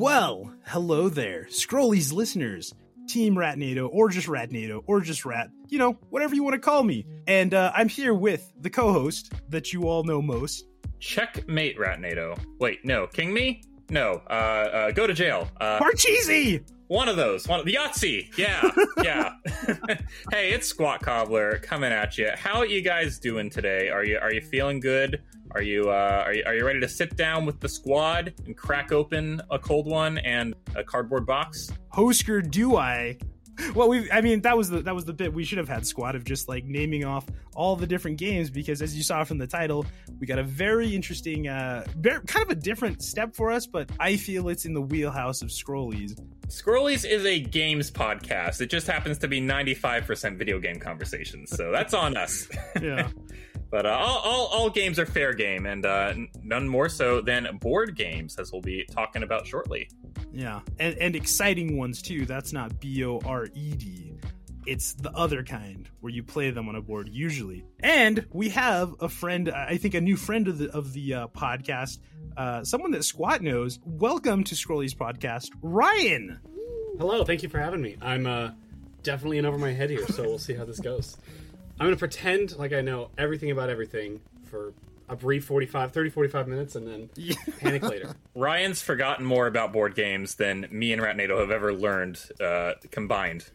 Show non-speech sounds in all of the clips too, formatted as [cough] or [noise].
Well, hello there, Scrollies listeners, Team Ratnado, or just Ratnado, or just Rat, you know, whatever you want to call me. And uh, I'm here with the co host that you all know most. Checkmate, Ratnado. Wait, no. King Me? No. Uh, uh, go to jail. Uh, Parcheesi! one of those. One the Yahtzee. Yeah, [laughs] yeah. [laughs] hey, it's Sqat Cobbler coming at you. How are you guys doing today? Are you are you feeling good? Are you uh, are you are you ready to sit down with the squad and crack open a cold one and a cardboard box? Hosker do I? Well, we I mean that was the that was the bit we should have had squad of just like naming off all the different games because as you saw from the title, we got a very interesting uh very, kind of a different step for us, but I feel it's in the wheelhouse of Scrollies. Scrollies is a games podcast. It just happens to be 95% video game conversations, so that's on us. Yeah. [laughs] But uh, all, all, all games are fair game, and uh, none more so than board games, as we'll be talking about shortly. Yeah, and and exciting ones too. That's not B O R E D. It's the other kind where you play them on a board usually. And we have a friend, I think a new friend of the of the uh, podcast, uh, someone that Sqat knows. Welcome to Scrolly's podcast, Ryan. Hello, thank you for having me. I'm uh, definitely in over my head here, so we'll see how this goes. I'm going to pretend like I know everything about everything for a brief 45, 30, 45 minutes and then panic later. [laughs] Ryan's forgotten more about board games than me and Ratnado have ever learned uh, combined.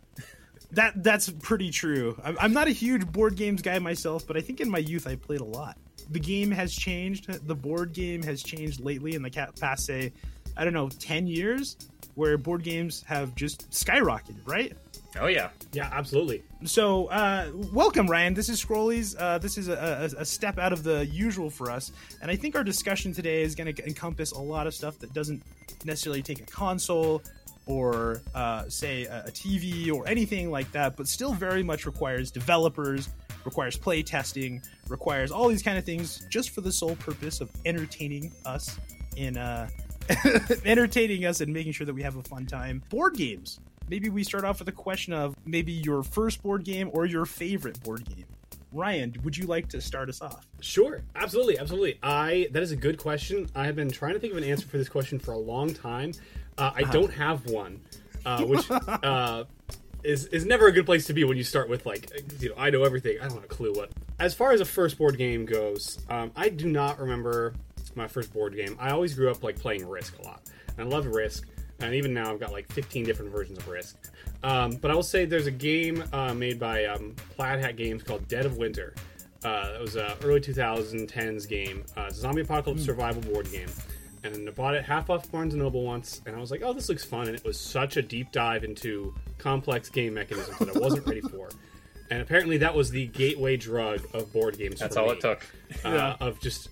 That that's pretty true. I'm, I'm not a huge board games guy myself, but I think in my youth I played a lot. The game has changed. The board game has changed lately in the past, say, I don't know, ten years, where board games have just skyrocketed, right? Oh yeah, Yeah, absolutely. So, uh, welcome, Ryan. This is Scrollies. Uh, this is a, a, a step out of the usual for us, and I think our discussion today is going to encompass a lot of stuff that doesn't necessarily take a console or, uh, say, a, a TV or anything like that, but still very much requires developers, requires play testing, requires all these kind of things, just for the sole purpose of entertaining us in uh, [laughs] entertaining us and making sure that we have a fun time. Board games maybe we start off with a question of maybe your first board game or your favorite board game. Ryan, would you like to start us off? Sure, absolutely, absolutely. I that is a good question. I have been trying to think of an answer for this question for a long time. Uh, I don't have one, uh, which [laughs] uh, is is never a good place to be when you start with like you know I know everything. I don't have a clue what. As far as a first board game goes, um, I do not remember my first board game. I always grew up like playing Risk a lot, and I love Risk. And even now, I've got like 15 different versions of Risk. Um, but I will say there's a game uh, made by um, Plaid Hat Games called Dead of Winter. Uh, it was a early 2010s game. Uh, it's a zombie apocalypse survival board game. And I bought it half off Barnes and Noble once, and I was like, "Oh, this looks fun!" And it was such a deep dive into complex game mechanisms that I wasn't ready [laughs] for. And apparently, that was the gateway drug of board games. that's for all me it took. uh, of just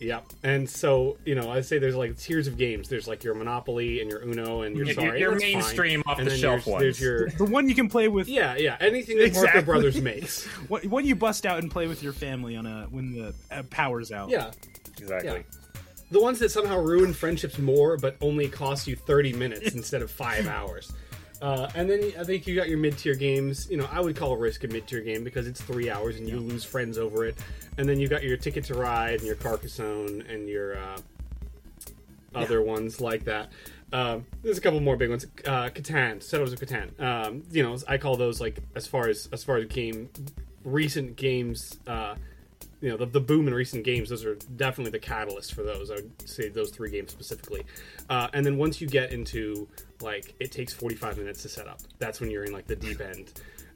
yeah and so you know i say there's like tiers of games there's like your monopoly and your uno and your Your- sorry your that's fine. mainstream And off-the-shelf there's, there's your The one you can play with, yeah yeah anything that Exactly. Parker Brothers [laughs] makes what, what you bust out and play with your family on a when the uh, power's out. yeah Exactly. Yeah. the ones that somehow ruin friendships more but only cost you 30 minutes [laughs] instead of five hours uh, and then I think you got your mid-tier games. You know, I would call Risk a mid-tier game because it's three hours and you lose friends over it. And then you got your Ticket to Ride and your Carcassonne and your uh, other ones like that. Um, there's a couple more big ones. Uh, Catan, Settlers of Catan. Um, you know, I call those like as far as as far as game recent games. You know, the, the boom in recent games. Those are definitely the catalyst for those. I would say those three games specifically. Uh, and then once you get into like it takes 45 minutes to set up. That's when you're in like the deep end.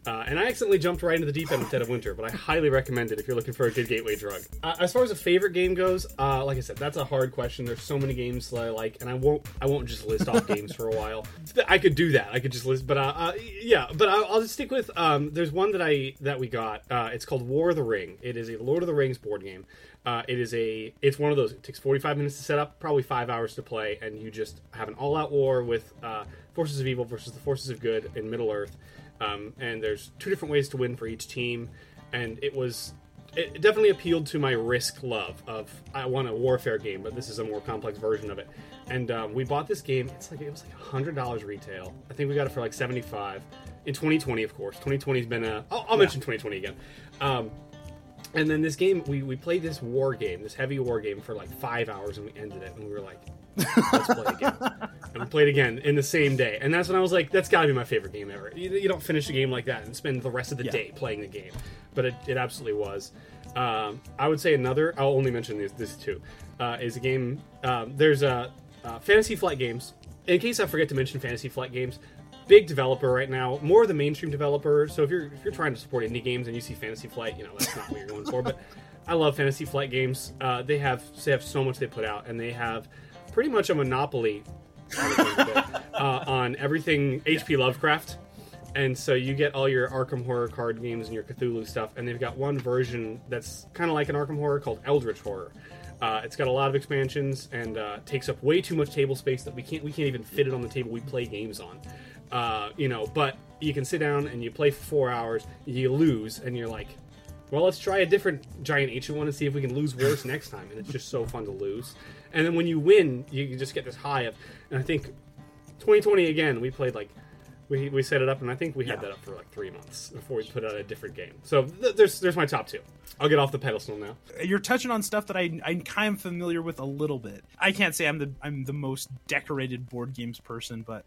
Uh, and I accidentally jumped right into the deep end instead of winter, but I highly recommend it if you're looking for a good gateway drug. Uh, as far as a favorite game goes, uh, like I said, that's a hard question. There's so many games that I like, and I won't I won't just list off games for a while. [laughs] I could do that. I could just list, but uh, uh, yeah, but I'll, I'll just stick with. Um, there's one that I that we got. Uh, it's called War of the Ring. It is a Lord of the Rings board game. It is a it's one of those. It takes 45 minutes to set up, probably five hours to play, and you just have an all-out war with forces of evil versus the forces of good in Middle Earth. Um, and there's two different ways to win for each team, and it was it definitely appealed to my risk love of I want a warfare game, but this is a more complex version of it. And um, we bought this game. It's like it was like hundred dollars retail. I think we got it for like seventy five in 2020, of course. 2020's been a. I'll, I'll mention 2020 again. Um, and then this game, we, we played this war game, this heavy war game for like five hours, and we ended it, and we were like, let's play again. [laughs] and played again in the same day. And that's when I was like, that's got to be my favorite game ever. You, you don't finish a game like that and spend the rest of the Yeah. day playing the game, but it, it absolutely was. Um, I would say another. I'll only mention these this two. Uh, is a game. Um, there's a uh, Fantasy Flight Games. In case I forget to mention Fantasy Flight Games, big developer right now, more of the mainstream developer. So if you're if you're trying to support indie games and you see Fantasy Flight, you know that's not what you're going for. But [laughs] I love Fantasy Flight Games. Uh, they have they have so much they put out, and they have pretty much a monopoly [laughs] uh, on everything HP Lovecraft. And so you get all your Arkham Horror card games and your Cthulhu stuff, and they've got one version that's kind of like an Arkham Horror called Eldritch Horror. Uh, it's got a lot of expansions and uh, takes up way too much table space that we can't we can't even fit it on the table we play games on. Uh, you know, but you can sit down and you play for four hours, you lose, and you're like, well, let's try a different giant ancient one and see if we can lose worse next time. And it's just so fun to lose. And then when you win, you you just get this high of. And I think 2020 again, we played like we, we set it up, and I think we had Yeah. that up for like three months before we put out a different game. So th- there's there's my top two. I'll get off the pedestal now. You're touching on stuff that I I'm kind of familiar with a little bit. I can't say I'm the I'm the most decorated board games person, but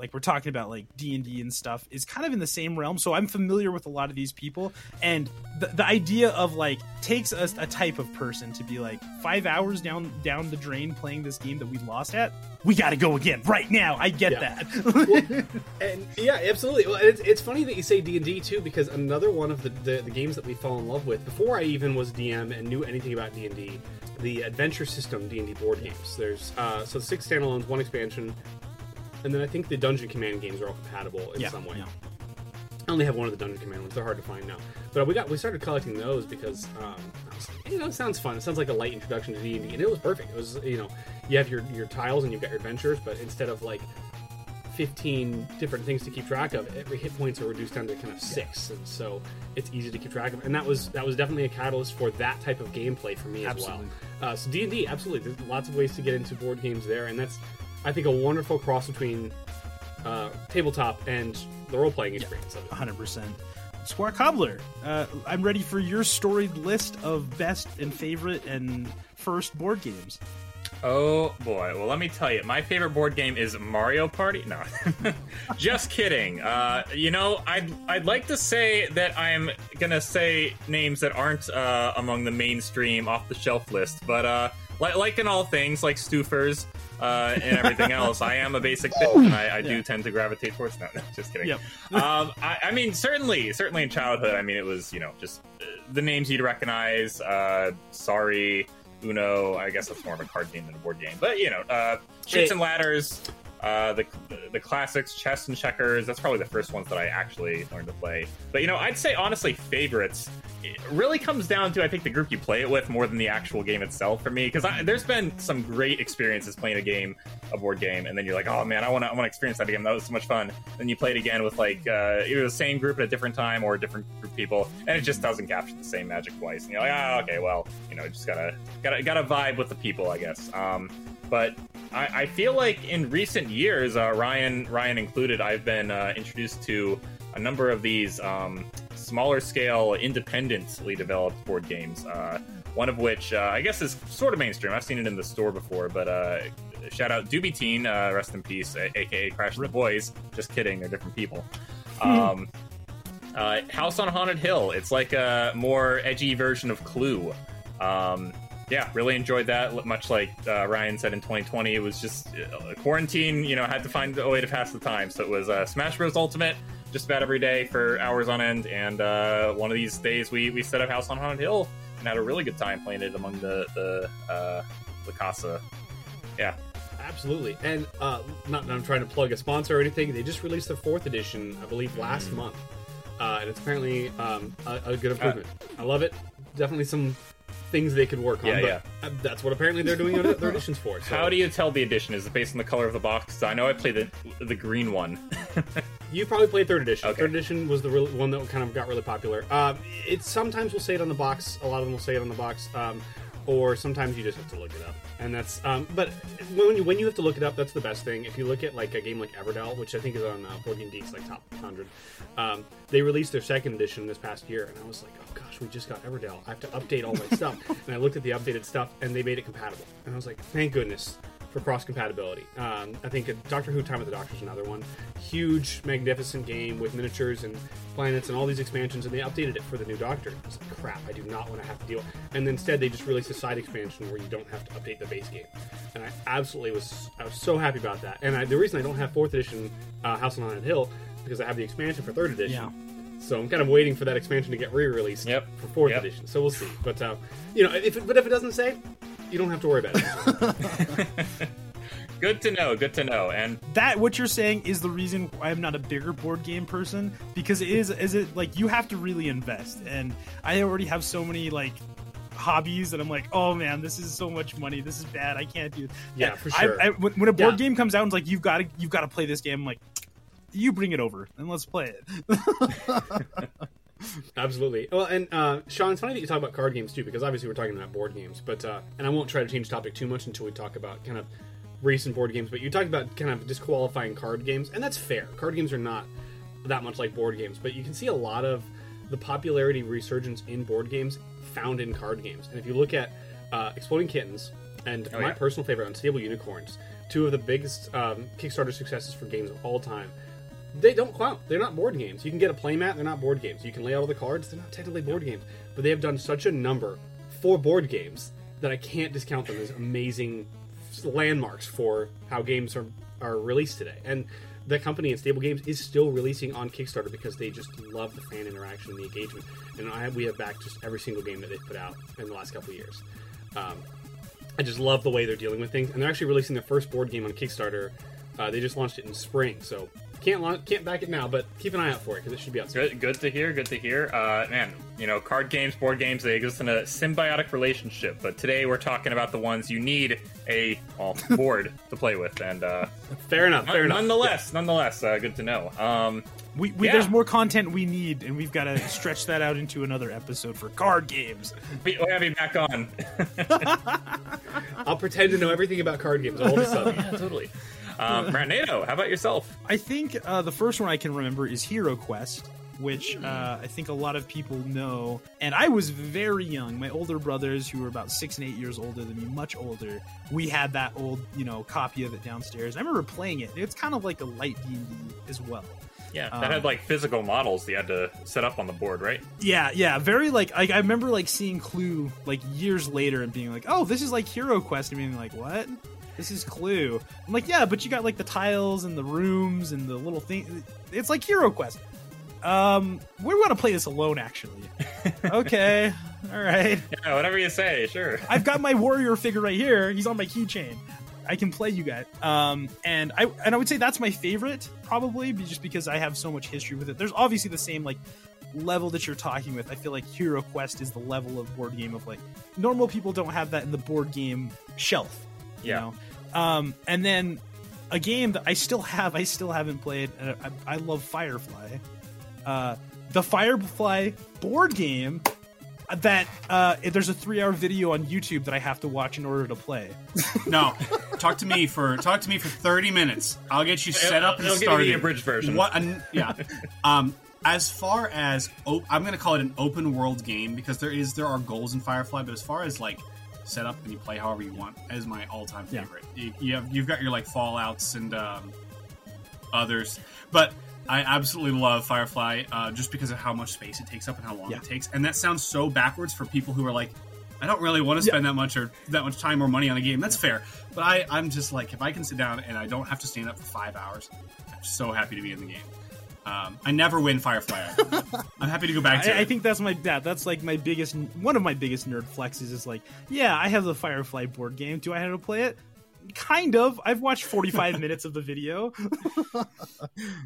like we're talking about like d&d and stuff is kind of in the same realm so i'm familiar with a lot of these people and the, the idea of like takes a, a type of person to be like five hours down down the drain playing this game that we lost at we gotta go again right now i get Yeah. that [laughs] And yeah, absolutely. Well, it's, it's funny that you say D and D too, because another one of the, the the games that we fell in love with before I even was DM and knew anything about D and D, the Adventure System D and D board games. There's uh, so six standalones, one expansion, and then I think the Dungeon Command games are all compatible in yeah, some way. yeah. I only have one of the Dungeon Command ones. They're hard to find now. But we got we started collecting those because um, like, you know, it sounds fun. It sounds like a light introduction to D and D, and it was perfect. It was you know, you have your your tiles and you've got your adventures, but instead of like 15 different things to keep track of. Every hit points are reduced down to kind of six, and so it's easy to keep track of. And that was that was definitely a catalyst for that type of gameplay for me as well. Uh, so D and D, absolutely. There's lots of ways to get into board games there, and that's I think a wonderful cross between uh, tabletop and the role playing experience of it. 100%. Sqat Cobbler, uh, I'm ready for your storied list of best and favorite and first board games. Oh boy. Well, let me tell you, my favorite board game is Mario Party. No, [laughs] just kidding. Uh, you know, I'd I'd like to say that I'm gonna say names that aren't uh, among the mainstream off the shelf list, but uh, like, like in all things, like Stoofers uh, and everything [laughs] else, I am a basic bitch, and I, I do tend to gravitate towards. No, no just kidding. Yep. [laughs] um, I, I mean, certainly, certainly in childhood, I mean, it was you know just uh, the names you'd recognize. Uh, sorry, Uno. I guess that's more of a card game than a board game, but you know, uh, Chutes and Ladders. Uh, the the classics, chess and checkers. That's probably the first ones that I actually learned to play. But you know, I'd say honestly, favorites. It really comes down to I think the group you play it with more than the actual game itself for me. Because there's been some great experiences playing a game, a board game, and then you're like, oh man, I want to I want to experience that again. That was so much fun. Then you play it again with like uh, either the same group at a different time or a different group of people, and it just doesn't capture the same magic twice. And you're like, ah, okay, well, you know, just gotta gotta gotta vibe with the people, I guess. Um, but I, I feel like in recent years, uh, Ryan Ryan included, I've been uh, introduced to a number of these um, smaller scale, independently developed board games. Uh, one of which uh, I guess is sort of mainstream. I've seen it in the store before, but uh, shout out Doobie Teen, uh, rest in peace, a- aka Crash the Boys. Just kidding, they're different people. Um, uh, House on Haunted Hill. It's like a more edgy version of Clue. Um, yeah, really enjoyed that. Much like uh, Ryan said in 2020, it was just uh, quarantine. You know, had to find a way to pass the time. So it was uh, Smash Bros. Ultimate, just about every day for hours on end. And uh, one of these days, we we set up House on Haunted Hill and had a really good time playing it among the the uh, the casa. Yeah, Absolutely, and uh, not that I'm trying to plug a sponsor or anything. They just released their fourth edition, I believe, last month, uh, and it's apparently um, a, a good improvement. I love it. Definitely some things they could work on. Yeah, but yeah. uh, That's what apparently they're doing their their editions for. So How do you tell the edition? Is it based on the color of the box? I know I played the the green one. [laughs] You probably played third edition. Okay. Third edition was the real, one that kind of got really popular. Um, it sometimes will say it on the box. A lot of them will say it on the box, um, or sometimes you just have to look it up. And that's. Um, but when you when you have to look it up, that's the best thing. If you look at like a game like Everdell, which I think is on uh, Board Game Geeks like top hundred, um, they released their second edition this past year, and I was like, oh gosh, we just got Everdell. I have to update all my [laughs] stuff. And I looked at the updated stuff, and they made it compatible. And I was like, thank goodness. For cross compatibility. Um, I think Doctor Who: Time of the Doctor is another one. Huge, magnificent game with miniatures and planets and all these expansions, and they updated it for the new Doctor. It's like, crap, I do not want to have to deal. And instead, they just released a side expansion where you don't have to update the base game. And I absolutely was I was so happy about that. And I, the reason I don't have fourth edition uh, House on Haunted Hill because I have the expansion for third edition. Yeah. So I'm kind of waiting for that expansion to get re-released Yep. for fourth Yep. edition. So we'll see. But uh, you know, if it, but if it doesn't say, you don't have to worry about it. Good to know. Good to know. And that what you're saying is the reason why I'm not a bigger board game person because it is is it like you have to really invest and I already have so many like hobbies that I'm like oh man this is so much money this is bad I can't do Yeah, for sure. I, when, when a board Yeah. game comes out and it's like you've got to you've got to play this game I'm like you bring it over and let's play it [laughs] Absolutely. Well, and uh, Sean, it's funny that you talk about card games too, because obviously we're talking about board games. But uh, and I won't try to change topic too much until we talk about kind of recent board games. But you talked about kind of disqualifying card games, and that's fair. Card games are not that much like board games, but you can see a lot of the popularity resurgence in board games found in card games. And if you look at uh, Exploding Kittens and Oh, my yeah. personal favorite, Unstable Unicorns, two of the biggest um, Kickstarter successes for games of all time they don't count. They're not board games. You can get a playmat. They're not board games. You can lay out all the cards. They're not technically board games, but they have done such a number for board games that I can't discount them as amazing landmarks for how games are are released today. And the company Stable Games is still releasing on Kickstarter because they just love the fan interaction, and the engagement, and I we have backed just every single game that they've put out in the last couple of years. Um, I just love the way they're dealing with things, and they're actually releasing their first board game on Kickstarter. Uh, they just launched it in spring, so can't launch, can't back it now, but keep an eye out for it because it should be out soon. good, good to hear. Good to hear. Uh, man, you know, card games, board games, they exist in a symbiotic relationship. But today we're talking about the ones you need a well, [laughs] board to play with, and uh, Fair enough. Fair enough. nonetheless, nonetheless, uh, good to know. Um, we, we Yeah. there's more content we need and we've got to stretch that out into another episode for card games we- we'll have you back on. [laughs] [laughs] I'll pretend to know everything about card games all of a sudden. yeah, totally. Um, [laughs] how about yourself? I think uh, the first one I can remember is Hero Quest, which uh, I think a lot of people know. And I was very young. My older brothers, who were about six and eight years older than me, much older, we had that old, you know, copy of it downstairs. I remember playing it. It's kind of like a light D and D as well. Yeah, that Um, had like physical models you had to set up on the board, right? Yeah, yeah, very like I, I remember like seeing Clue like years later and being like, oh, this is like Hero Quest, and being like, what? This is Clue. I'm like, yeah, but you got like the tiles and the rooms and the little thing. It's like Hero Quest. Um, we want to play this alone, actually. [laughs] okay, all right. Yeah, whatever you say, sure. I've got my warrior figure right here. He's on my keychain. I can play you guys. Um, and I and I would say that's my favorite, probably, just because I have so much history with it. There's obviously the same like level that you're talking with. I feel like Hero Quest is the level of board game of like normal people don't have that in the board game shelf. You Yeah. know? Um, and then a game that I still have, I still haven't played. And I, I love Firefly. Uh, the Firefly board game that uh, there's a three hour video on YouTube that I have to watch in order to play. [laughs] No, talk to me for talk to me for thirty minutes. I'll get you set up and It'll give you started. the abridged version. What? An, yeah. Um, as far as op- I'm going to call it an open world game because there is there are goals in Firefly, but as far as like set up and you play however you want, is my all time Yeah. favorite. You, you have you've got your like Fallout's and um, others, but I absolutely love Firefly uh, just because of how much space it takes up and how long Yeah. it takes. And that sounds so backwards for people who are like, I don't really want to Yeah. spend that much or that much time or money on a game. That's fair, but I, I'm just like, if I can sit down and I don't have to stand up for five hours, I'm so happy to be in the game. Um, I never win Firefly. [laughs] I'm happy to go back to I, I think that's my that that's like my biggest one of my biggest nerd flexes is like yeah I have the Firefly board game. Do I have to play it? Kind of. I've watched 45 [laughs] minutes of the video. [laughs]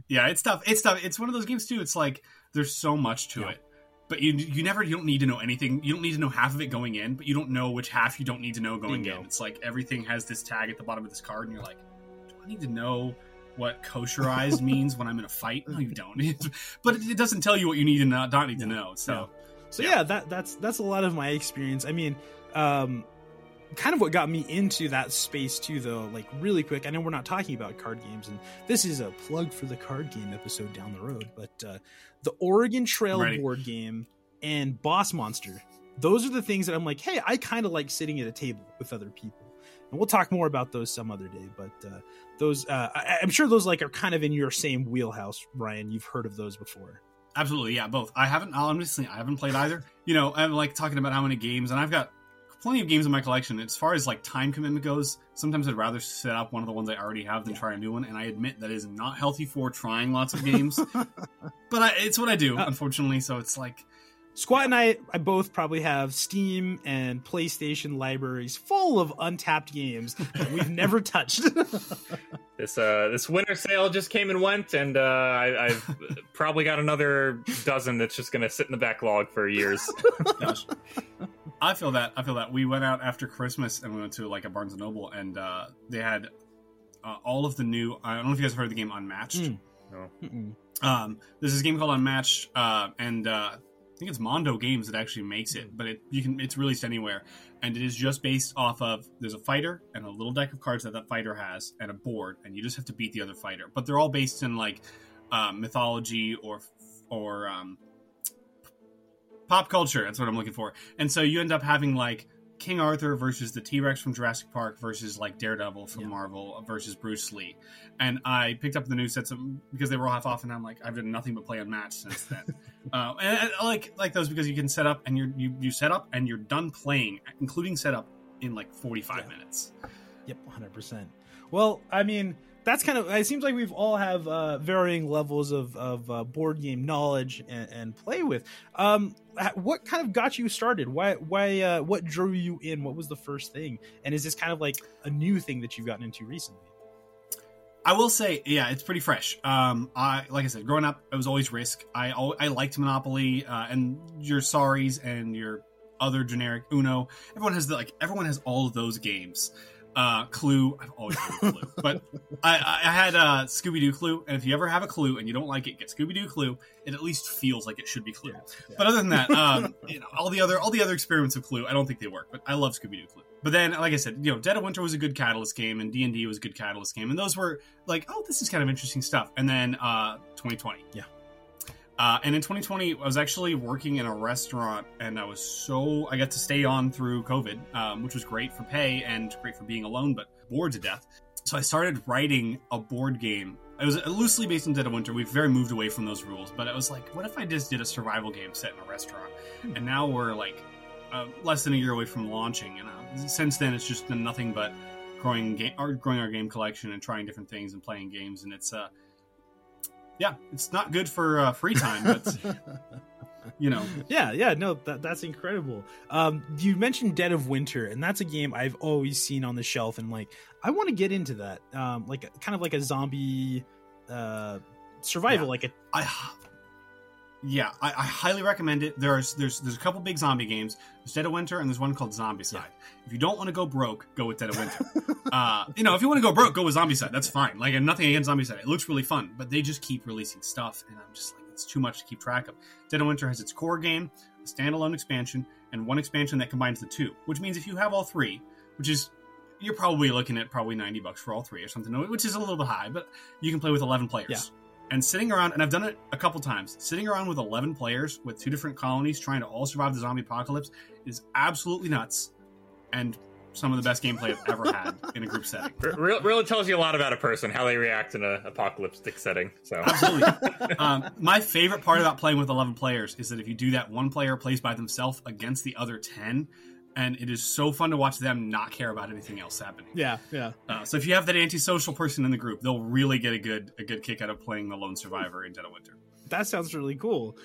Yeah, it's tough. It's tough. It's one of those games too. It's like there's so much to Yeah. it, but you you never you don't need to know anything. You don't need to know half of it going in, but you don't know which half you don't need to know going Bingo. in. It's like everything has this tag at the bottom of this card, and you're like, do I need to know what kosherized [laughs] means when I'm in a fight? No, you don't. [laughs] but it, it doesn't tell you what you need to not, not need to know. So So Yeah. yeah. that that's that's a lot of my experience. I mean, um, kind of what got me into that space too, though. Like really quick, I know we're not talking about card games, and this is a plug for the card game episode down the road. But uh, the Oregon Trail Ready. board game and Boss Monster, those are the things that I'm like, hey, I kind of like sitting at a table with other people. And we'll talk more about those some other day. But uh, those, uh, I, I'm sure those like are kind of in your same wheelhouse, Ryan. You've heard of those before. Absolutely, yeah, both. I haven't honestly, I haven't played either. You know, I'm like talking about how many games, and I've got plenty of games in my collection. As far as like time commitment goes, sometimes I'd rather set up one of the ones I already have than Yeah. try a new one. And I admit that is not healthy for trying lots of games, [laughs] but I, it's what I do, Uh, unfortunately. So it's like, Sqat and I, I both probably have Steam and PlayStation libraries full of untapped games that we've [laughs] never touched. [laughs] This uh this winter sale just came and went, and uh, I, I've probably got another dozen that's just gonna sit in the backlog for years. [laughs] gosh, I feel that. I feel that. We went out after Christmas and we went to like a Barnes and Noble, and uh, they had uh, all of the new. I don't know if you guys have heard of the game Unmatched. Mm. No. Um, there's this game called Unmatched, uh, and uh, I think it's Mondo Games that actually makes it, but it you can it's released anywhere, and it is just based off of there's a fighter and a little deck of cards that that fighter has and a board, and you just have to beat the other fighter. But they're all based in like uh, mythology or or um, pop culture. That's what I'm looking for, and so you end up having like. King Arthur versus the T Rex from Jurassic Park versus like Daredevil from Yeah. Marvel versus Bruce Lee and I picked up the new sets of, because they were all half off, and I'm like, I've done nothing but play Unmatched since then. [laughs] uh, and, and I like like those because you can set up and you're, you you set up and you're done playing, including setup in like 45 Yeah. minutes. Yep, hundred percent. Well, I mean, that's kind of. It seems like we've all have uh, varying levels of of uh, board game knowledge and, and play with. Um, what kind of got you started? Why? Why? Uh, what drew you in? What was the first thing? And is this kind of like a new thing that you've gotten into recently? I will say, yeah, it's pretty fresh. Um, I like I said, growing up, it was always Risk. I I liked Monopoly uh, and your Saris and your other generic Uno. Everyone has the, like everyone has all of those games. Uh, Clue, I've always played Clue, but I, I had uh, Scooby Doo Clue, and if you ever have a Clue and you don't like it, get Scooby Doo Clue. It at least feels like it should be Clue. Yeah. But other than that, um, [laughs] you know, all the other all the other experiments of Clue, I don't think they work. But I love Scooby Doo Clue. But then, like I said, you know, Dead of Winter was a good Catalyst game, and D and D was a good Catalyst game, and those were like, oh, this is kind of interesting stuff. And then uh, 2020, Yeah. Uh, and in 2020, I was actually working in a restaurant, and I was so I got to stay on through COVID, um, which was great for pay and great for being alone, but bored to death. So I started writing a board game. It was loosely based on Dead of Winter. We've very moved away from those rules, but it was like, what if I just did a survival game set in a restaurant? And now we're like uh, less than a year away from launching, and uh, since then it's just been nothing but growing game, growing our game collection and trying different things and playing games, and it's uh, yeah, it's not good for uh, free time, but [laughs] you know, yeah, yeah, no, that, that's incredible. Um, you mentioned Dead of Winter, and that's a game I've always seen on the shelf, and like I want to get into that, um, like kind of like a zombie uh, survival, Yeah. like a I yeah, I, I highly recommend it. There's there's there's a couple big zombie games. There's Dead of Winter and there's one called Zombicide. If you don't want to go broke, go with Dead of Winter. [laughs] uh, you know, if you want to go broke, go with Zombicide. That's fine. Like, and nothing against Zombicide. It looks really fun, but they just keep releasing stuff, and I'm just like, it's too much to keep track of. Dead of Winter has its core game, a standalone expansion, and one expansion that combines the two. Which means if you have all three, which is you're probably looking at probably 90 bucks for all three or something, which is a little bit high, but you can play with 11 players. Yeah. And sitting around, and I've done it a couple times, sitting around with 11 players with two different colonies trying to all survive the zombie apocalypse is absolutely nuts and some of the best gameplay I've ever had in a group setting. Really tells you a lot about a person, how they react in an apocalyptic setting. So Absolutely. [laughs] um, my favorite part about playing with 11 players is that if you do that, one player plays by themselves against the other 10, and it is so fun to watch them not care about anything else happening. yeah, yeah. Uh, so if you have that antisocial person in the group, they'll really get a good a good kick out of playing the lone survivor in Dead of Winter. That sounds really cool.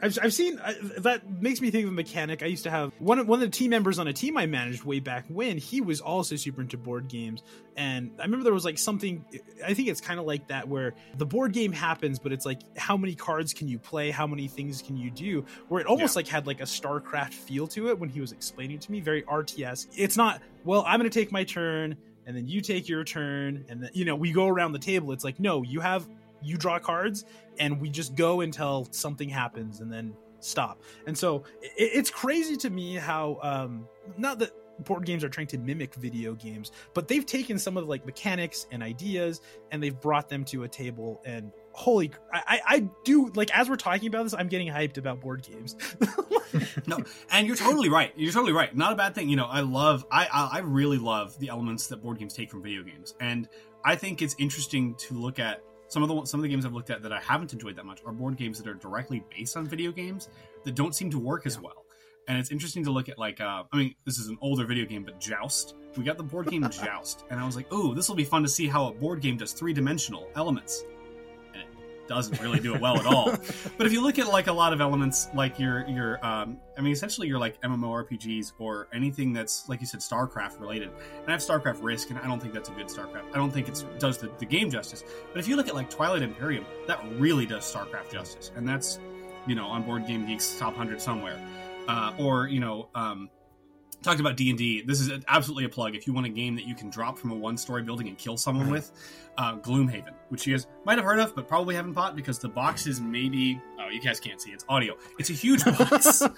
I've, I've seen uh, that makes me think of a mechanic. I used to have one of, one of the team members on a team I managed way back when. He was also super into board games, and I remember there was like something. I think it's kind of like that where the board game happens, but it's like how many cards can you play, how many things can you do. Where it almost Yeah. like had like a StarCraft feel to it when he was explaining to me, very RTS. It's not well. I'm going to take my turn. And then you take your turn, and then you know we go around the table. It's like no, you have you draw cards, and we just go until something happens and then stop. And so it, it's crazy to me how um not that board games are trying to mimic video games, but they've taken some of the like mechanics and ideas and they've brought them to a table and holy, I, I, do like as we're talking about this, I'm getting hyped about board games. [laughs] no, and you're totally right. You're totally right. Not a bad thing. You know, I love, I, I, I really love the elements that board games take from video games, and I think it's interesting to look at some of the some of the games I've looked at that I haven't enjoyed that much are board games that are directly based on video games that don't seem to work as well. And it's interesting to look at like, uh, I mean, this is an older video game, but Joust. We got the board game [laughs] Joust, and I was like, oh, this will be fun to see how a board game does three dimensional elements doesn't really do it well at all. [laughs] but if you look at like a lot of elements, like your your, um, I mean, essentially your like MMORPGs or anything that's like you said, StarCraft related. And I have StarCraft Risk, and I don't think that's a good StarCraft. I don't think it does the, the game justice. But if you look at like Twilight Imperium, that really does StarCraft justice, and that's you know on Board Game Geek's top hundred somewhere. Uh, or you know, um, talked about d&d this is absolutely a plug. If you want a game that you can drop from a one story building and kill someone with uh, gloomhaven which you guys might have heard of but probably haven't bought because the box is maybe oh you guys can't see it's audio. It's a huge [laughs] box. [laughs]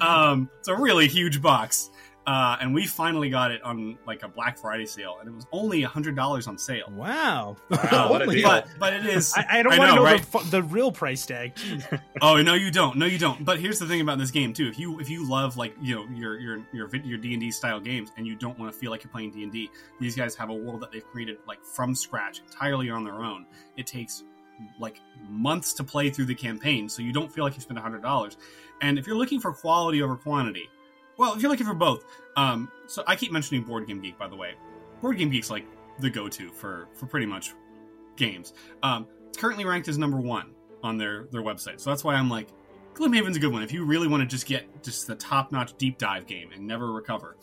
Um, it's a really huge box uh, and we finally got it on like a Black Friday sale, and it was only hundred dollars on sale. Wow! [laughs] wow what a deal. But, but it is. I, I don't want to know, know right? the, the, real price tag. [laughs] oh no, you don't. No, you don't. But here's the thing about this game too. If you if you love like you know your your your your D and D style games, and you don't want to feel like you're playing D and D, these guys have a world that they've created like from scratch, entirely on their own. It takes like months to play through the campaign, so you don't feel like you spent hundred dollars. And if you're looking for quality over quantity, well, if you're looking for both, um, so I keep mentioning Board Game Geek, by the way. Board Game Geek's like the go-to for for pretty much games. Um, it's currently ranked as number one on their their website, so that's why I'm like, Gloomhaven's a good one if you really want to just get just the top-notch deep dive game and never recover.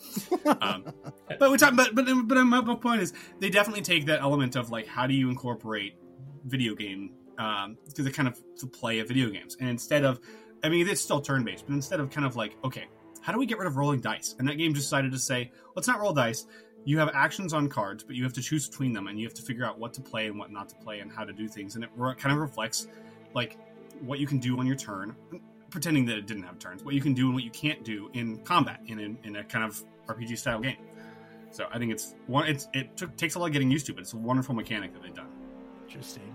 um, [laughs] but we talk, but but but my point is they definitely take that element of like how do you incorporate video game um, to the kind of to play of video games, and instead of I mean, it's still turn based, but instead of kind of like, okay, how do we get rid of rolling dice? And that game just decided to say, let's not roll dice. You have actions on cards, but you have to choose between them, and you have to figure out what to play and what not to play, and how to do things. And it kind of reflects like what you can do on your turn, pretending that it didn't have turns. What you can do and what you can't do in combat in a, in a kind of RPG style game. So I think it's one. It's it took, takes a lot of getting used to, but it's a wonderful mechanic that they've done. Interesting.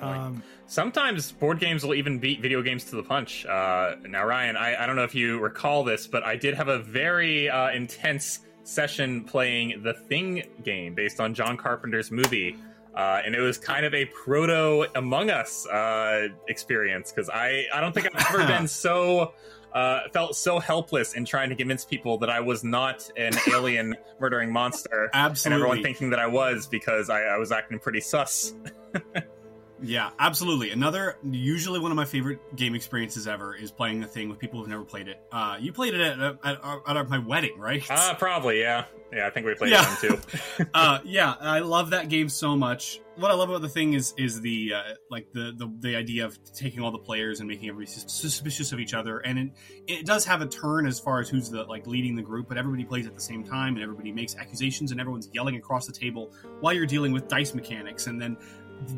Um, Sometimes board games will even beat video games to the punch. Uh, now, Ryan, I, I, don't know if you recall this, but I did have a very uh, intense session playing the Thing game based on John Carpenter's movie. Uh, and it was kind of a proto Among Us uh, experience because I, I don't think I've ever [laughs] been so uh, felt so helpless in trying to convince people that I was not an [laughs] alien murdering monster. Absolutely. And everyone thinking that I was because I, I was acting pretty sus. [laughs] Yeah, absolutely. Another, usually one of my favorite game experiences ever is playing the thing with people who've never played it. Uh, you played it at, at, at, at my wedding, right? Uh, probably, yeah. Yeah, I think we played yeah. it too. [laughs] uh, yeah, I love that game so much. What I love about the thing is is the uh, like the, the the idea of taking all the players and making everybody suspicious of each other, and it it does have a turn as far as who's the like leading the group, but everybody plays at the same time, and everybody makes accusations, and everyone's yelling across the table while you're dealing with dice mechanics, and then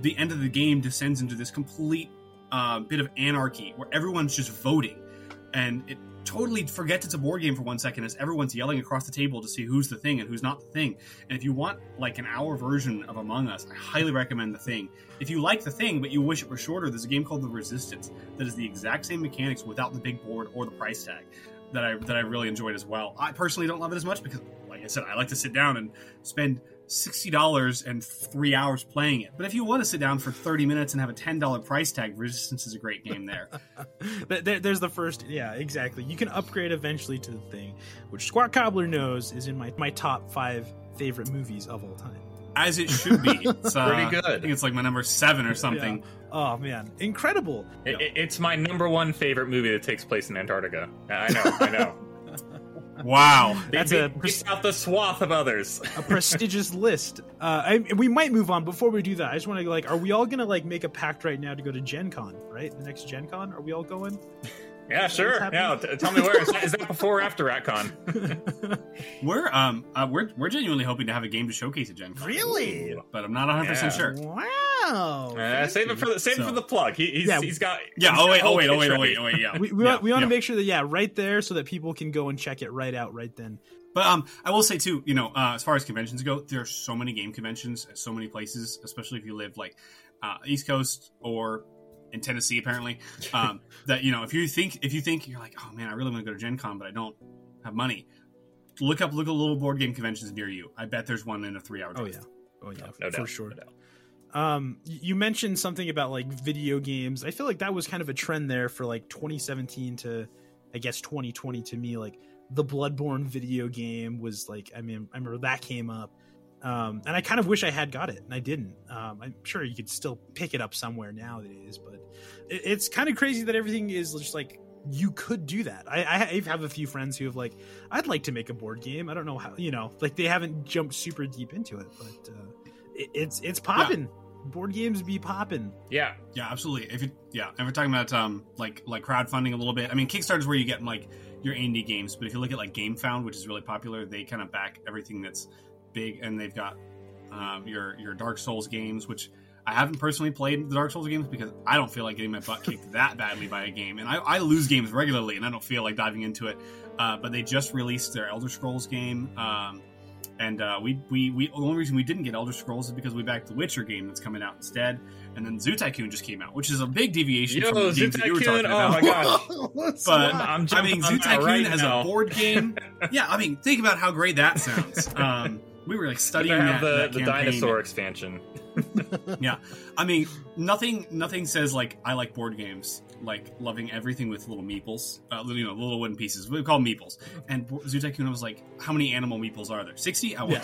the end of the game descends into this complete uh, bit of anarchy where everyone's just voting, and it totally forgets it's a board game for one second as everyone's yelling across the table to see who's the thing and who's not the thing. And if you want like an hour version of Among Us, I highly recommend the thing. If you like the thing but you wish it were shorter, there's a game called The Resistance that is the exact same mechanics without the big board or the price tag that I that I really enjoyed as well. I personally don't love it as much because, like I said, I like to sit down and spend sixty dollars and three hours playing it. But if you want to sit down for thirty minutes and have a ten dollar price tag, Resistance is a great game [laughs] there. There's the first, yeah, exactly. You can upgrade eventually to the thing, which Sqat Cobbler knows is in my my top five favorite movies of all time. As it should be. [laughs] It's uh, pretty good. I think it's like my number seven or something. Yeah. Oh man, incredible! It, it's my number one favorite movie that takes place in Antarctica. I know, I know. [laughs] Wow, [laughs] that's a pres- out the swath of others. [laughs] a prestigious list. Uh, I, we might move on. Before we do that, I just want to like, are we all gonna like make a pact right now to go to Gen Con? Right, the next Gen Con. Are we all going? Yeah, sure. Yeah, t- tell me where is that, is that before or [laughs] after RatCon? we're um uh, we're we're genuinely hoping to have a game to showcase at Gen Con. Really? But I'm not 100 yeah. percent sure. Wow. Uh, save it for the save so, it for the plug. He, he's, yeah, he's got. Yeah. He's oh, wait, oh wait. Oh wait. Oh wait. Oh wait. Yeah. we we, yeah, we want to yeah. make sure that yeah, right there, so that people can go and check it right out right then. But um, I will say too, you know, uh, as far as conventions go, there are so many game conventions at so many places, especially if you live like uh, East Coast or in Tennessee, apparently. [laughs] Um, that you know, if you think if you think you're like, oh man, I really want to go to Gen Con, but I don't have money. Look up look at little board game conventions near you. I bet there's one in a three hour. Oh yeah, oh yeah, No for doubt, sure. no doubt. Um, you mentioned something about like video games. I feel like that was kind of a trend there for like 2017 to, I guess 2020 to me. Like the Bloodborne video game was like, I mean, I remember that came up, um, and I kind of wish I had got it, and I didn't. Um, I'm sure you could still pick it up somewhere nowadays, but it, it's kind of crazy that everything is just like you could do that. I, I have a few friends who have like, I'd like to make a board game. I don't know how, you know, like they haven't jumped super deep into it, but uh, it, it's it's popping. Board games be popping. Yeah, Yeah, absolutely. If you yeah, and we're talking about um like like crowdfunding a little bit. I mean, Kickstarter's where you get like your indie games, but if you look at like GameFound, which is really popular, they kind of back everything that's big, and they've got um, your your Dark Souls games, which I haven't personally played the Dark Souls games because I don't feel like getting my butt kicked that badly by a game, and I, I lose games regularly, and I don't feel like diving into it. Uh, but they just released their Elder Scrolls game. Um, and uh, we, we, we, the only reason we didn't get Elder Scrolls is because we backed the Witcher game that's coming out instead. And then Zoo Tycoon just came out, which is a big deviation Yo, from the Zoo games that you were Tycoon, talking oh about. my [laughs] gosh. But I'm I mean, on Zoo that Tycoon right has now. a board game. [laughs] yeah, I mean, think about how great that sounds. [laughs] Um, we were like studying that, the, that the dinosaur expansion. [laughs] [laughs] Yeah, I mean, nothing, nothing says like I like board games, like loving everything with little meeples, uh, little, you know, little wooden pieces. We call them meeples. And Zoo Tycoon was like, how many animal meeples are there? Sixty? I want.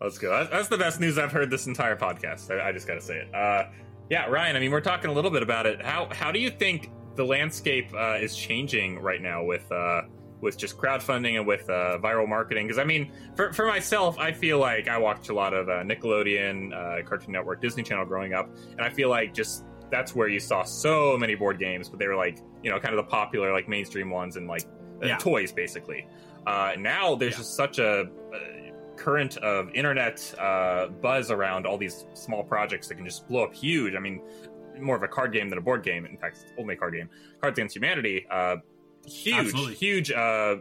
Let's [laughs] go. That's, that's the best news I've heard this entire podcast. I, I just got to say it. Uh, yeah, Ryan. I mean, we're talking a little bit about it. How how do you think the landscape uh, is changing right now with uh, with just crowdfunding and with uh, viral marketing? Because I mean, for for myself, I feel like I watched a lot of uh, Nickelodeon, uh, Cartoon Network, Disney Channel growing up, and I feel like just that's where you saw so many board games, but they were like you know kind of the popular like mainstream ones and like uh, Yeah. toys basically. Uh, now there's Yeah. just such a, a current of internet uh, buzz around all these small projects that can just blow up huge. I mean, more of a card game than a board game. In fact, it's only a card game. Cards Against Humanity, uh, huge, Absolutely. huge uh,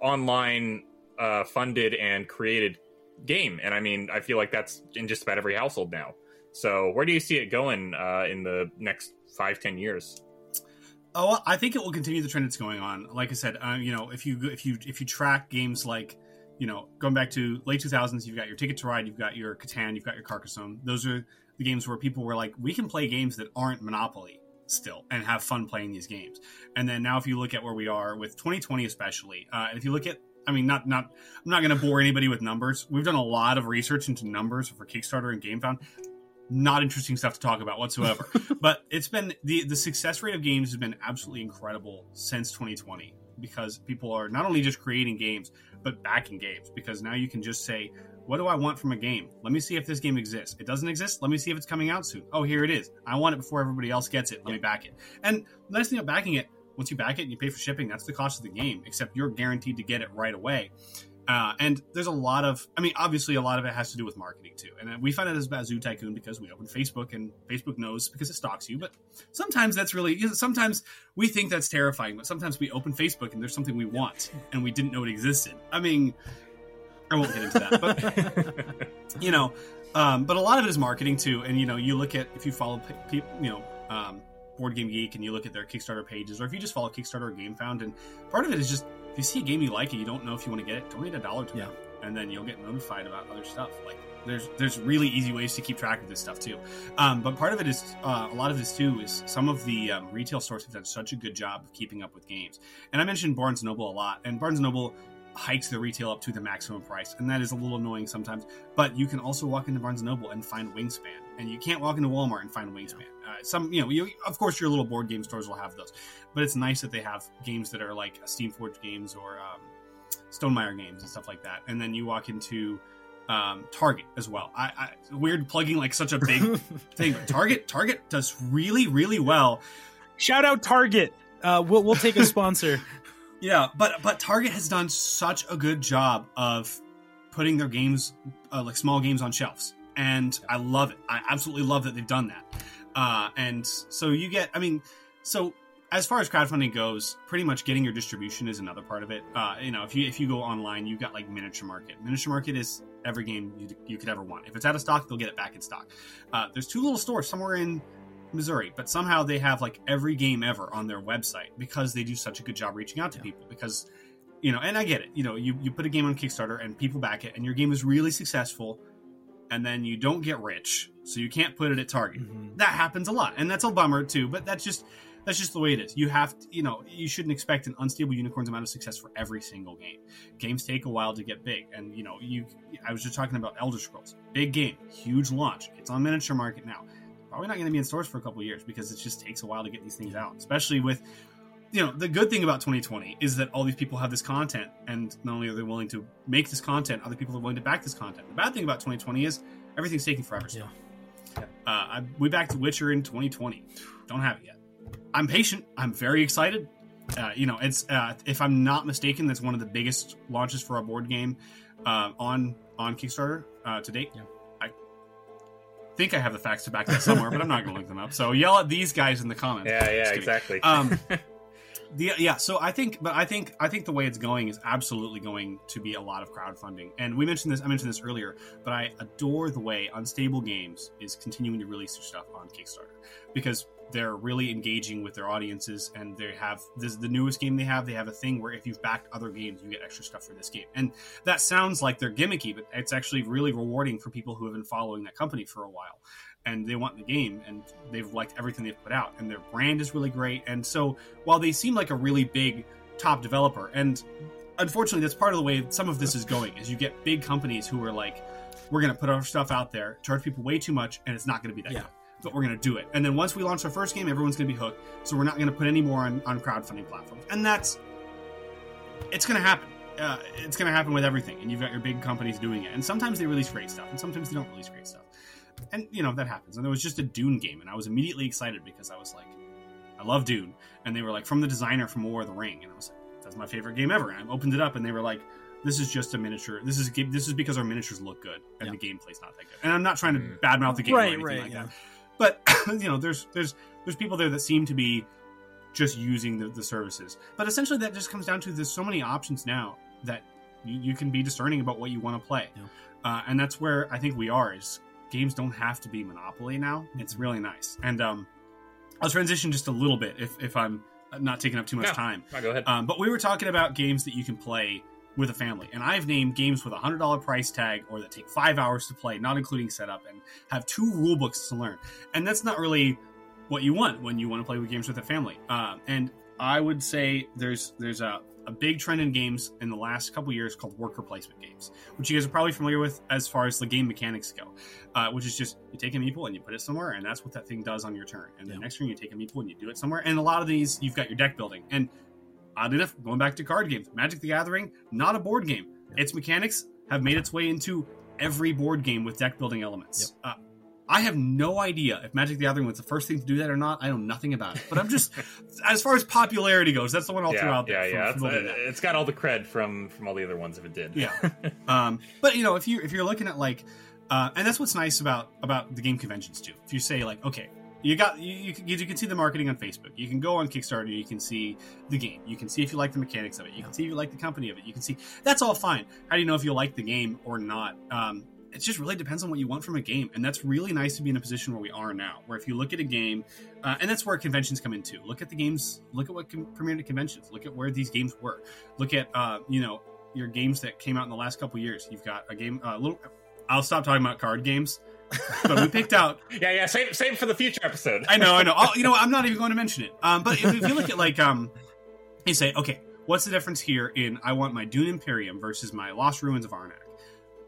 online uh, funded and created game. And I mean, I feel like that's in just about every household now. So where do you see it going uh, in the next five, ten years? Oh, I think it will continue the trend that's going on. Like I said, um, you know, if you if you if you track games like, you know, going back to late two thousands, you've got your Ticket to Ride, you've got your Catan, you've got your Carcassonne. Those are the games where people were like, we can play games that aren't Monopoly still and have fun playing these games. And then now, if you look at where we are with 2020, especially, uh, and if you look at I mean, not not. I'm not going to bore anybody with numbers. We've done a lot of research into numbers for Kickstarter and GameFound. Not interesting stuff to talk about whatsoever. [laughs] but it's been the the success rate of games has been absolutely incredible since 2020 because people are not only just creating games but backing games because now you can just say what do i want from a game? Let me see if this game exists. It doesn't exist? Let me see if it's coming out soon. Oh here it is. I want it before everybody else gets it. Let me back it. And the nice thing about backing it once you back it and you pay for shipping that's the cost of the game except you're guaranteed to get it right away. Uh, and there's a lot of, I mean, obviously a lot of it has to do with marketing too. And we find out this about Zoo Tycoon because we open Facebook and Facebook knows because it stalks you. But sometimes that's really, you know, sometimes we think that's terrifying, but sometimes we open Facebook and there's something we want and we didn't know it existed. I mean, I won't get into that, but [laughs] you know, um, but a lot of it is marketing too. And you know, you look at if you follow pe- pe- you know um, Board Game Geek and you look at their Kickstarter pages, or if you just follow Kickstarter or GameFound, and part of it is just if you see a game you like and you don't know if you want to get it, donate a dollar to Yeah. them, and then you'll get notified about other stuff. Like there's there's really easy ways to keep track of this stuff too. Um, but part of it is uh, a lot of this too is some of the um, retail stores have done such a good job of keeping up with games. And I mentioned Barnes Noble a lot, and Barnes Noble hikes the retail up to the maximum price, and that is a little annoying sometimes. But you can also walk into Barnes Noble and find Wingspan, and you can't walk into Walmart and find Wingspan. Uh, some, you know, you, of course, your little board game stores will have those, but it's nice that they have games that are like Steamforged games or um, Stonemaier games and stuff like that. And then you walk into um, Target as well. I, I weird plugging like such a big [laughs] thing, Target Target does really really well. Shout out Target. Uh, we'll we'll take a sponsor. [laughs] Yeah, but but Target has done such a good job of putting their games, uh, like small games, on shelves, and I love it. I absolutely love that they've done that. Uh, and so you get, I mean, so as far as crowdfunding goes, pretty much getting your distribution is another part of it. Uh, you know, if you if you go online, you've got like Miniature Market. Miniature Market is every game you, you could ever want. If it's out of stock, they'll get it back in stock. Uh, there's two little stores somewhere in Missouri, but somehow they have like every game ever on their website because they do such a good job reaching out to people. Because you know, and I get it. You know, you you put a game on Kickstarter and people back it, and your game is really successful, and then you don't get rich, so you can't put it at Target. Mhm. That happens a lot, and that's a bummer too. But that's just that's just the way it is. You have to, you know, you shouldn't expect an unstable unicorns amount of success for every single game. Games take a while to get big, and you know, you. I was just talking about Elder Scrolls, big game, huge launch. It's on miniature market now. Probably not going to be in stores for a couple of years because it just takes a while to get these things out, especially with. You know, the good thing about 2020 is that all these people have this content, and not only are they willing to make this content, other people are willing to back this content. The bad thing about 2020 is everything's taking forever. still. Yeah. Uh, I, we backed Witcher in 2020. Don't have it yet. I'm patient. I'm very excited. Uh, you know, it's uh, if I'm not mistaken, that's one of the biggest launches for a board game uh, on on Kickstarter uh, to date. Yeah. I think I have the facts to back that somewhere, but I'm not going to look them up. So yell at these guys in the comments. Yeah, yeah, exactly. Um, [laughs] the, yeah, so I think, but I think, I think the way it's going is absolutely going to be a lot of crowdfunding. And we mentioned this, I mentioned this earlier, but I adore the way Unstable Games is continuing to release their stuff on Kickstarter because they're really engaging with their audiences and they have this is the newest game they have. They have a thing where if you've backed other games, you get extra stuff for this game. And that sounds like they're gimmicky, but it's actually really rewarding for people who have been following that company for a while and they want the game and they've liked everything they've put out and their brand is really great. And so while they seem like a really big top developer and unfortunately that's part of the way some of this is going is you get big companies who are like we're going to put our stuff out there charge people way too much and it's not going to be that Yeah. good but we're going to do it. And then once we launch our first game everyone's going to be hooked so we're not going to put any more on, on crowdfunding platforms. And that's it's going to happen. Uh, it's going to happen with everything and you've got your big companies doing it and sometimes they release great stuff and sometimes they don't release great stuff and you know that happens and there was just a dune game and i was immediately excited because i was like i love dune and they were like from the designer from war of the ring and i was like that's my favorite game ever and i opened it up and they were like this is just a miniature this is this is because our miniatures look good and Yeah. the gameplay's not that good and i'm not trying to Mm. badmouth the game or anything right, like yeah. that but [laughs] you know there's there's there's people there that seem to be just using the, the services but essentially that just comes down to there's so many options now that you, you can be discerning about what you want to play Yeah. uh, and that's where i think we are is games don't have to be monopoly now it's really nice and um i'll transition just a little bit if, if i'm not taking up too much No. time go ahead. um, but we were talking about games that you can play with a family, and I've named games with a hundred dollar price tag or that take five hours to play, not including setup, and have two rule books to learn. And that's not really what you want when you want to play with games with a family. Um, and I would say there's there's a, a big trend in games in the last couple years called worker placement games, which you guys are probably familiar with as far as the game mechanics go. Uh, which is just you take a meeple and you put it somewhere, and that's what that thing does on your turn. And the next turn you take a meeple and you do it somewhere. And a lot of these you've got your deck building and oddly enough, going back to card games, Magic the Gathering, not a board game. Its mechanics have made its way into every board game with deck building elements. Uh, I have no idea if Magic the Gathering was the first thing to do that or not. I know nothing about it. But I'm just, [laughs] as far as popularity goes, that's the one I'll throw yeah, out there. yeah, for- yeah. It's, uh, it's got all the cred from from all the other ones if it did. Yeah. [laughs] um, but you know, if you if you're looking at like, uh, and that's what's nice about about the game conventions too. If you say like, okay, you got you, you, can- you can see the marketing on Facebook. You can go on Kickstarter. You can see the game. You can see if you like the mechanics of it. You can see if you like the company of it. You can see that's all fine. How do you know if you like the game or not? Um, it just really depends on what you want from a game, and that's really nice to be in a position where we are now. Where if you look at a game, uh, and that's where conventions come into. Look at the games. Look at what com- premiered at conventions. Look at where these games were. Look at uh, you know your games that came out in the last couple years. You've got a game, a little. I'll stop talking about card games, but we picked out. [laughs] yeah, yeah. Save save for the future episode. I know, I know. I'll, you know, [laughs] I'm not even going to mention it. Um, but if, if you look at like, um, you say, okay, what's the difference here in I want my Dune Imperium versus my Lost Ruins of Arnak?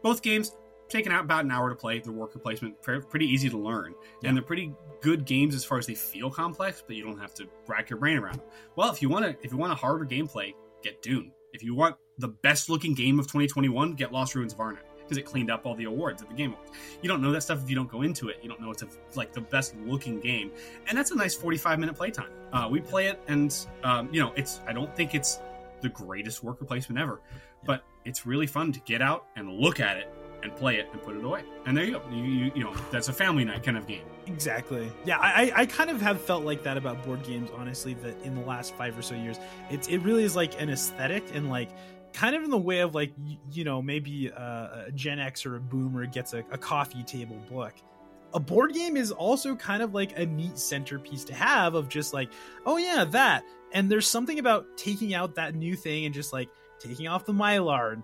Both games taking out about an hour to play. They're worker placement, pretty easy to learn, Yeah. and they're pretty good games as far as they feel complex, but you don't have to rack your brain around them. Well, if you want to, if you want a harder gameplay, get Dune. If you want the best looking game of 2021, get Lost Ruins of Arnak because it cleaned up all the awards at the Game Awards. You don't know that stuff if you don't go into it. You don't know it's a, like the best looking game, and that's a nice 45 minute playtime. Uh, we play it, and um, you know, it's. I don't think it's the greatest worker placement ever, but it's really fun to get out and look at it and play it and put it away. And there you go. You, you, you know, that's a family night kind of game. Exactly. Yeah, I, I- kind of have felt like that about board games, honestly, that in the last five or so years, it's it really is like an aesthetic and like kind of in the way of like you, know maybe uh, a Gen X or a Boomer gets a, a coffee table book. A board game is also kind of like a neat centerpiece to have of just like, oh yeah, that. And there's something about taking out that new thing and just like taking off the mylar and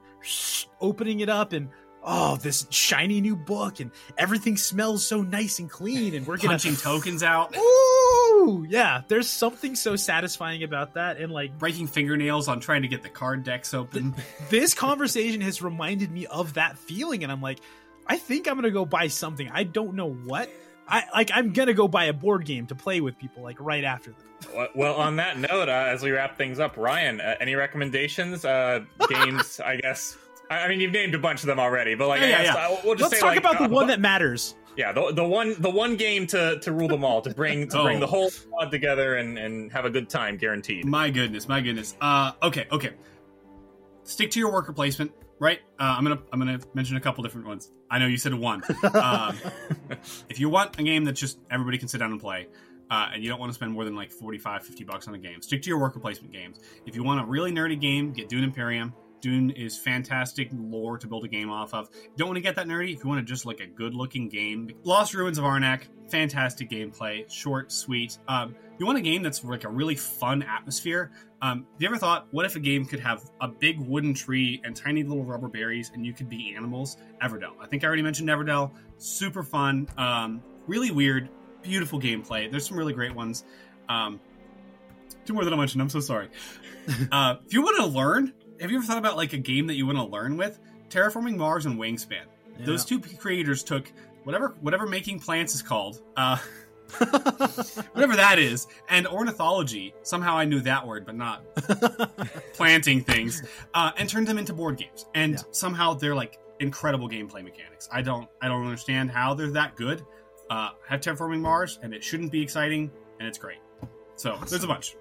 opening it up and oh this shiny new book and everything smells so nice and clean and we're gonna Punching tokens out, [laughs] Ooh, yeah. There's something so satisfying about that, and like breaking fingernails on trying to get the card decks open. this conversation has reminded me of that feeling, and I'm like, I think I'm gonna go buy something. I don't know what. I like. I'm gonna go buy a board game to play with people like right after this. Well- Well, on that note, uh, as we wrap things up, Ryan, uh, any recommendations? Uh, [laughs] games, I guess. I I mean, you've named a bunch of them already, but like, Yeah, I yeah, guess, yeah. uh, we'll just Let's say talk like, about the uh, one that matters. yeah, the, the one the one game to to rule them all, to bring to bring Oh. the whole squad together and and have a good time, guaranteed. My goodness, my goodness. Uh, okay, okay. Stick to your worker placement, right? Uh, I'm gonna I'm gonna mention a couple different ones. I know you said one. [laughs] um, if you want a game that just everybody can sit down and play, uh, and you don't want to spend more than like 45, 50 bucks on a game, stick to your worker placement games. If you want a really nerdy game, get Dune Imperium. Dune is fantastic lore to build a game off of. Don't want to get that nerdy, if you want to just like a good looking game, Lost Ruins of Arnak, fantastic gameplay, short, sweet. Um, you want a game that's like a really fun atmosphere. Um, have you ever thought, what if a game could have a big wooden tree and tiny little rubber berries, and you could be animals? Everdell. I think I already mentioned Everdell. Super fun, um, really weird, beautiful gameplay. There's some really great ones. Um, two more that I mentioned. I'm so sorry. [laughs] uh, if you want to learn, have you ever thought about like a game that you want to learn with? Terraforming Mars and Wingspan. Those two creators took whatever whatever making plants is called. Uh, [laughs] whatever that is, and ornithology. Somehow I knew that word, but not [laughs] planting things, uh, and turned them into board games. And Yeah. somehow they're like incredible gameplay mechanics. I don't I don't understand how they're that good. Uh, have terraforming Mars, and it shouldn't be exciting, and it's great. So there's a bunch.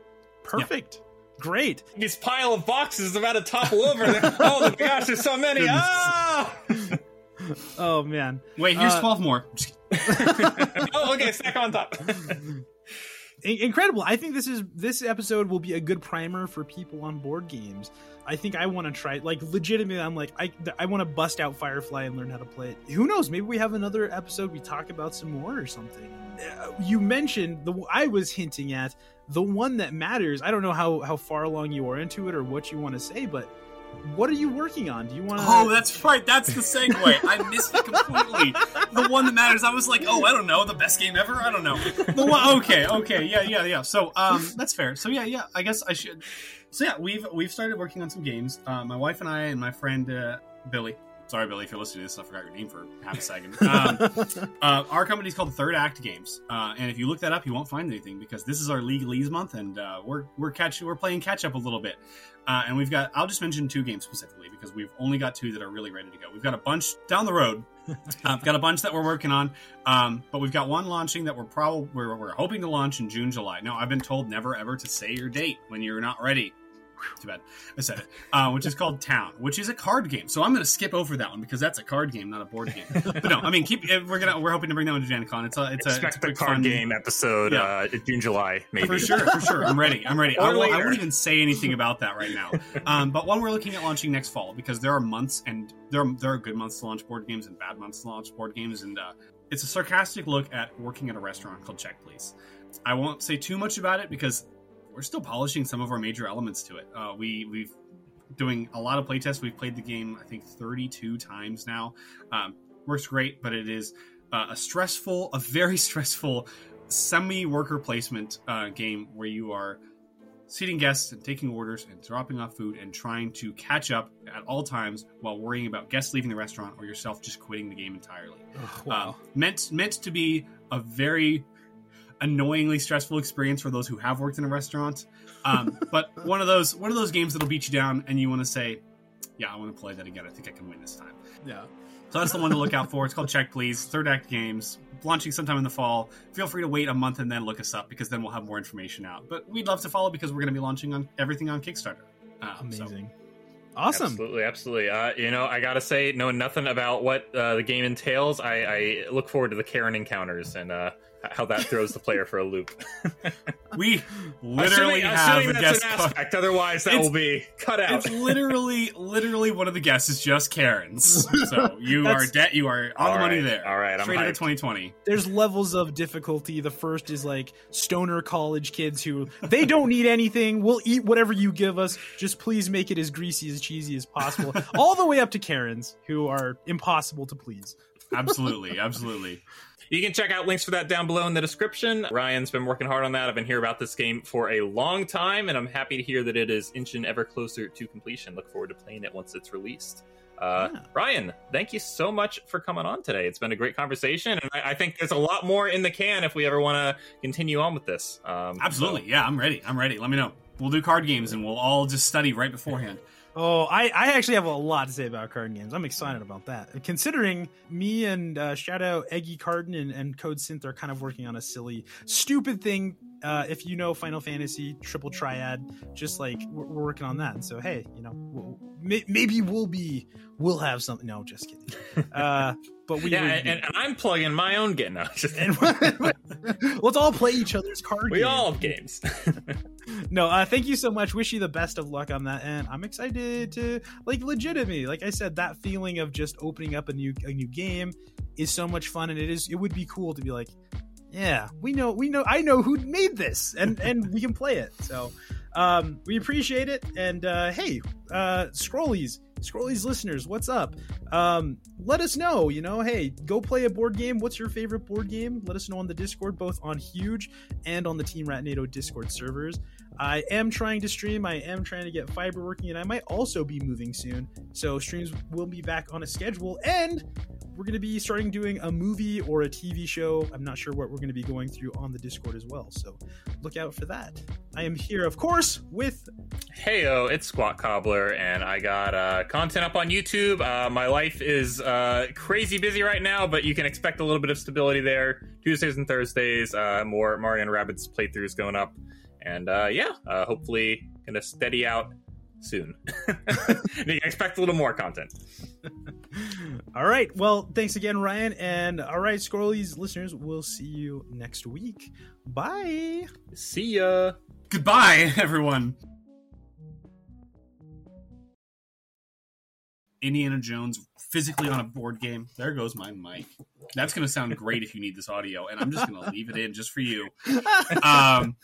Perfect. Great. This pile of boxes is about to topple over. [laughs] Oh my gosh, there's so many! Goodness. Ah! Oh man. Wait, here's Uh, twelve more. [laughs] Oh, okay, stack on top. [laughs] Incredible i think this is this episode will be a good primer for people on board games i think i want to try like legitimately i'm like i i want to bust out firefly and learn how to play it who knows maybe we have another episode we talk about some more or something Uh, you mentioned the i was hinting at the one that matters i don't know how how far along you are into it or what you want to say but what are you working on do you want to Oh, that's right. That's the segue. I missed it completely. The one that matters. I was like, oh, I don't know, the best game ever. I don't know. The one. Okay, okay, yeah, yeah, yeah. So, um, that's fair. So, yeah, yeah. I guess I should. So, yeah, we've we've started working on some games. Uh, my wife and I and my friend uh, Billy. Sorry, Billy, if you're listening to this, I forgot your name for half a second. Um, [laughs] uh, our company's called Third Act Games, uh, and if you look that up, you won't find anything because this is our legalese month, and uh, we're we're catch we're playing catch up a little bit. Uh, and we've got, I'll just mention two games specifically because we've only got two that are really ready to go. We've got a bunch down the road. [laughs] we've got a bunch that we're working on. Um, but we've got one launching that we're probably, we're, we're hoping to launch in June, July. Now, I've been told never ever to say your date when you're not ready. [laughs] Too bad. I said it. Uh, which is called Town, which is a card game. So I'm going to skip over that one because that's a card game, not a board game. But no, I mean, keep. eh, We're gonna. We're hoping to bring that one to Gen Con. It's a. It's a. It's a Expect the card fun- game episode Yeah. uh, June, July, maybe. for sure, for sure. I'm ready. I'm ready. I, will, I won't even say anything about that right now. Um, but one we're looking at launching next fall because there are months and there are, there are good months to launch board games and bad months to launch board games, and uh, it's a sarcastic look at working at a restaurant called Check Please. I won't say too much about it because we're still polishing some of our major elements to it. Uh, we we've doing a lot of playtests. We've played the game I think 32 times now. Um, works great, but it is uh, a stressful, a very [laughs] stressful semi worker placement uh, game where you are seating guests and taking orders and dropping off food and trying to catch up at all times while worrying about guests leaving the restaurant or yourself just quitting the game entirely. Oh, wow. Um, meant meant to be a very annoyingly stressful experience for those who have worked in a restaurant. Um, [laughs] but one of those one of those games that'll beat you down and you want to say, "Yeah, I want to play that again. I think I can win this time." yeah So that's the one to look out for. It's called Check Please. Third Act Games, launching sometime in the fall. Feel free to wait a month and then look us up because then we'll have more information out. But we'd love to follow because we're going to be launching on everything on Kickstarter. Um, so- amazing awesome Absolutely, absolutely. Uh, you know, I gotta say, knowing nothing about what uh, the game entails, I, I look forward to the Karen encounters, and uh, how that throws the player for a loop. [laughs] we literally assuming, have assuming a that's guest. an co- aspect. Otherwise, that It's- will be cut out. It's literally, literally one of the guests is just Karen's. So [laughs] you are debt. You are on All the money right, there. all right, I'm Straight out of 2020. there's levels of difficulty. The first is like stoner college kids who they don't need anything. We'll eat whatever you give us. Just please make it as greasy as cheesy as possible. [laughs] All the way up to Karens who are impossible to please. Absolutely, absolutely. You can check out links for that down below in the description. Ryan's been working hard on that. I've been here about this game for a long time, and I'm happy to hear that it is inching ever closer to completion. Look forward to playing it once it's released. Uh, Yeah. Ryan, thank you so much for coming on today. It's been a great conversation, and I, I think there's a lot more in the can if we ever want to continue on with this. Um, Absolutely. Yeah, I'm ready. I'm ready. Let me know. We'll do card games and we'll all just study right beforehand. Oh, I, I actually have a lot to say about card games. I'm excited about that. Considering me and uh, shout out Eggy Carden and, and Code Synth are kind of working on a silly, stupid thing. Uh, if you know Final Fantasy Triple Triad, just like we're, we're working on that. And so, hey, you know, we'll, may, maybe we'll be, we'll have something. No, just kidding. [laughs] Uh, but we, yeah, we- and, and I'm plugging my own game now. Just- [laughs] and [laughs] let's all play each other's card we games. all have games. No uh thank you so much. Wish you the best of luck on that and i'm excited to like legitimately like i said that feeling of just opening up a new a new game is so much fun and it is it would be cool to be like yeah we know we know i know who made this and and we can play it. So um we appreciate it and uh hey uh scrollies scrollies listeners what's up? Um let us know you know hey go play a board game. What's your favorite board game? Let us know on the discord both on huge and on the team rat nato discord servers I am trying to stream. I am trying to get fiber working, and I might also be moving soon. So streams will be back on a schedule, and we're going to be starting doing a movie or a TV show. I'm not sure what we're going to be going through on the Discord as well. So look out for that. I am here, of course, with Heyo, it's Sqat Cobbler, and I got uh, content up on YouTube. Uh, my life is uh, crazy busy right now, but you can expect a little bit of stability there. Tuesdays and Thursdays, uh, more Mario and Rabbids playthroughs going up, and uh, yeah, uh, hopefully gonna steady out soon. [laughs] you can expect a little more content. [laughs] All right. Well, thanks again, Ryan. And all right, Scrollies listeners, we'll see you next week. Bye. See ya. Goodbye, everyone. Indiana Jones physically on a board game. There goes my mic. That's going to sound great if you need this audio, and I'm just going to leave it in just for you. [laughs] Um,